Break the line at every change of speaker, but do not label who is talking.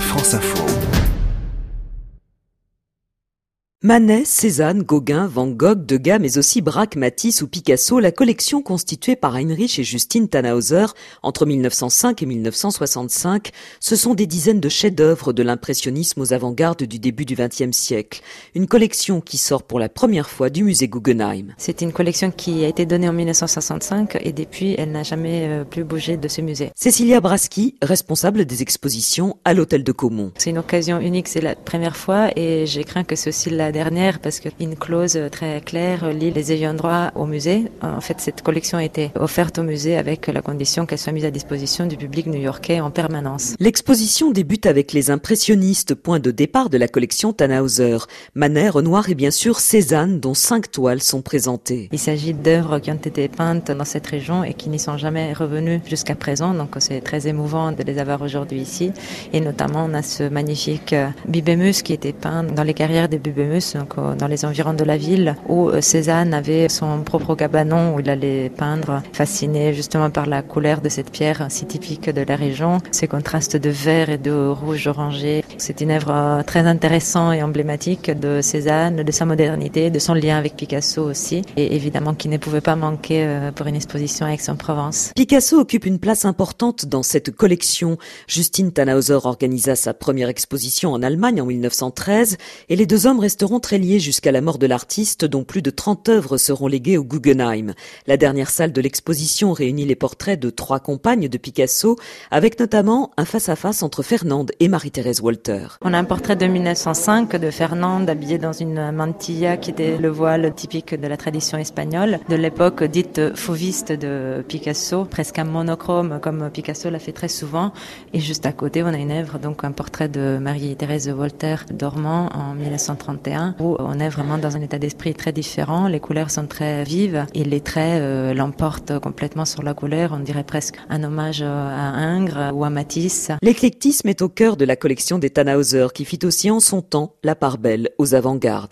France Info.
Manet, Cézanne, Gauguin, Van Gogh, Degas, mais aussi Braque, Matisse ou Picasso, la collection constituée par Heinrich et Justine Tannhauser entre 1905 et 1965, ce sont des dizaines de chefs-d'œuvre de l'impressionnisme aux avant-gardes du début du XXe siècle. Une collection qui sort pour la première fois du musée Guggenheim.
C'est une collection qui a été donnée en 1965 et depuis, elle n'a jamais euh, plus bougé de ce musée.
Cécilia Braski, responsable des expositions à l'hôtel de Caumont.
C'est une occasion unique, c'est la première fois et j'ai craint que ceci la dernière parce qu'une clause très claire lie les ayants droit au musée. En fait, cette collection a été offerte au musée avec la condition qu'elle soit mise à disposition du public new-yorkais en permanence.
L'exposition débute avec les impressionnistes, point de départ de la collection Tannhauser. Manet, Renoir et bien sûr Cézanne, dont cinq toiles sont présentées.
Il s'agit d'œuvres qui ont été peintes dans cette région et qui n'y sont jamais revenues jusqu'à présent, donc c'est très émouvant de les avoir aujourd'hui ici. Et notamment, on a ce magnifique Bibémus qui était peint dans les carrières des Bibémus euh, dans les environs de la ville, où euh, Cézanne avait son propre cabanon où il allait peindre, fasciné justement par la couleur de cette pierre si typique de la région, ces contrastes de vert et de rouge orangé. C'est une œuvre euh, très intéressante et emblématique de Cézanne, de sa modernité, de son lien avec Picasso aussi, et évidemment qui ne pouvait pas manquer pour une exposition à Aix-en-Provence.
Picasso occupe une place importante dans cette collection. Justine Tannhauser organisa sa première exposition en Allemagne en 1913 et les deux hommes resteront seront très liés jusqu'à la mort de l'artiste, dont plus de 30 œuvres seront léguées au Guggenheim. La dernière salle de l'exposition réunit les portraits de trois compagnes de Picasso, avec notamment un face-à-face entre Fernande et Marie-Thérèse Walter.
On a un portrait de 1905 de Fernande habillée dans une mantilla qui était le voile typique de la tradition espagnole, de l'époque dite fauviste de Picasso, presque un monochrome comme Picasso l'a fait très souvent. Et juste à côté, on a une œuvre, donc un portrait de Marie-Thérèse Walter dormant en 1931 où on est vraiment dans un état d'esprit très différent. Les couleurs sont très vives et les traits euh, l'emportent complètement sur la couleur. On dirait presque un hommage à Ingres ou à Matisse.
L'éclectisme est au cœur de la collection des Tannhauser qui fit aussi en son temps la part belle aux avant-gardes.